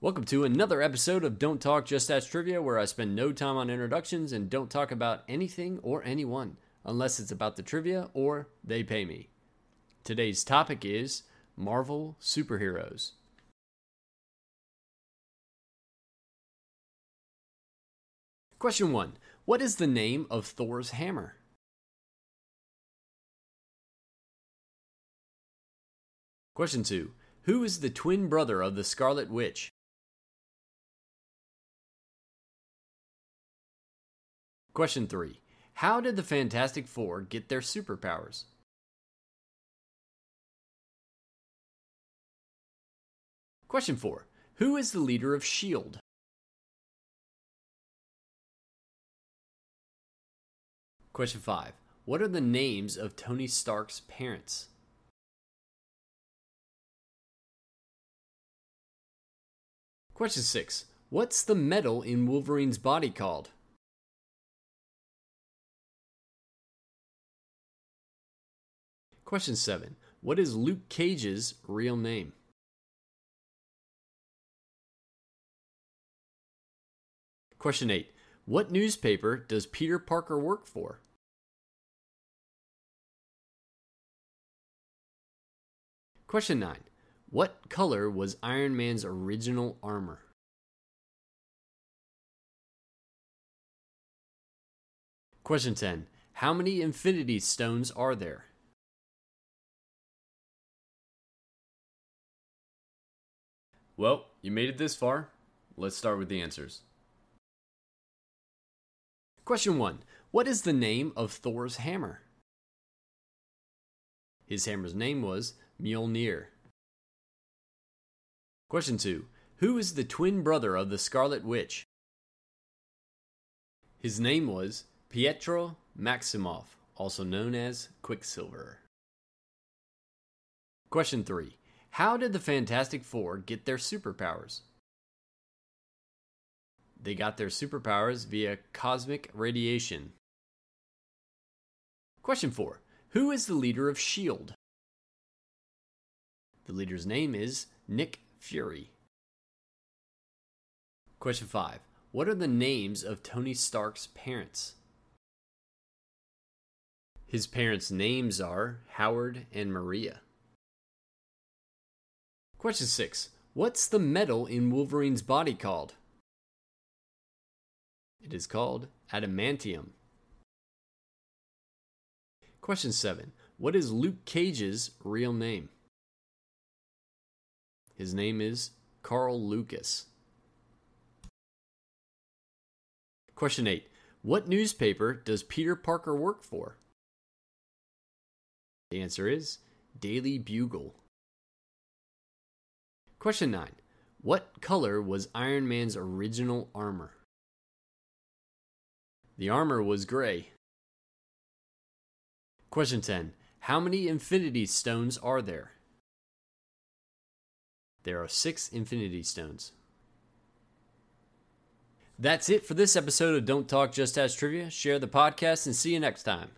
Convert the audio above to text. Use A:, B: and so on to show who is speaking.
A: Welcome to another episode of Don't Talk Just Ask Trivia, where I spend no time on introductions and don't talk about anything or anyone, unless it's about the trivia or they pay me. Today's topic is Marvel superheroes. Question 1 What is the name of Thor's hammer? Question 2 Who is the twin brother of the Scarlet Witch? Question 3. How did the Fantastic Four get their superpowers? Question 4. Who is the leader of S.H.I.E.L.D.? Question 5. What are the names of Tony Stark's parents? Question 6. What's the metal in Wolverine's body called? Question 7. What is Luke Cage's real name? Question 8. What newspaper does Peter Parker work for? Question 9. What color was Iron Man's original armor? Question 10. How many Infinity Stones are there? Well, you made it this far. Let's start with the answers. Question 1. What is the name of Thor's hammer? His hammer's name was Mjolnir. Question 2. Who is the twin brother of the Scarlet Witch? His name was Pietro Maximoff, also known as Quicksilver. Question 3. How did the Fantastic Four get their superpowers? They got their superpowers via cosmic radiation. Question 4. Who is the leader of S.H.I.E.L.D.? The leader's name is Nick Fury. Question 5. What are the names of Tony Stark's parents? His parents' names are Howard and Maria. Question 6. What's the metal in Wolverine's body called? It is called adamantium. Question 7. What is Luke Cage's real name? His name is Carl Lucas. Question 8. What newspaper does Peter Parker work for? The answer is Daily Bugle. Question 9. What color was Iron Man's original armor? The armor was gray. Question 10. How many Infinity Stones are there? There are six Infinity Stones. That's it for this episode of Don't Talk Just Ask Trivia. Share the podcast and see you next time.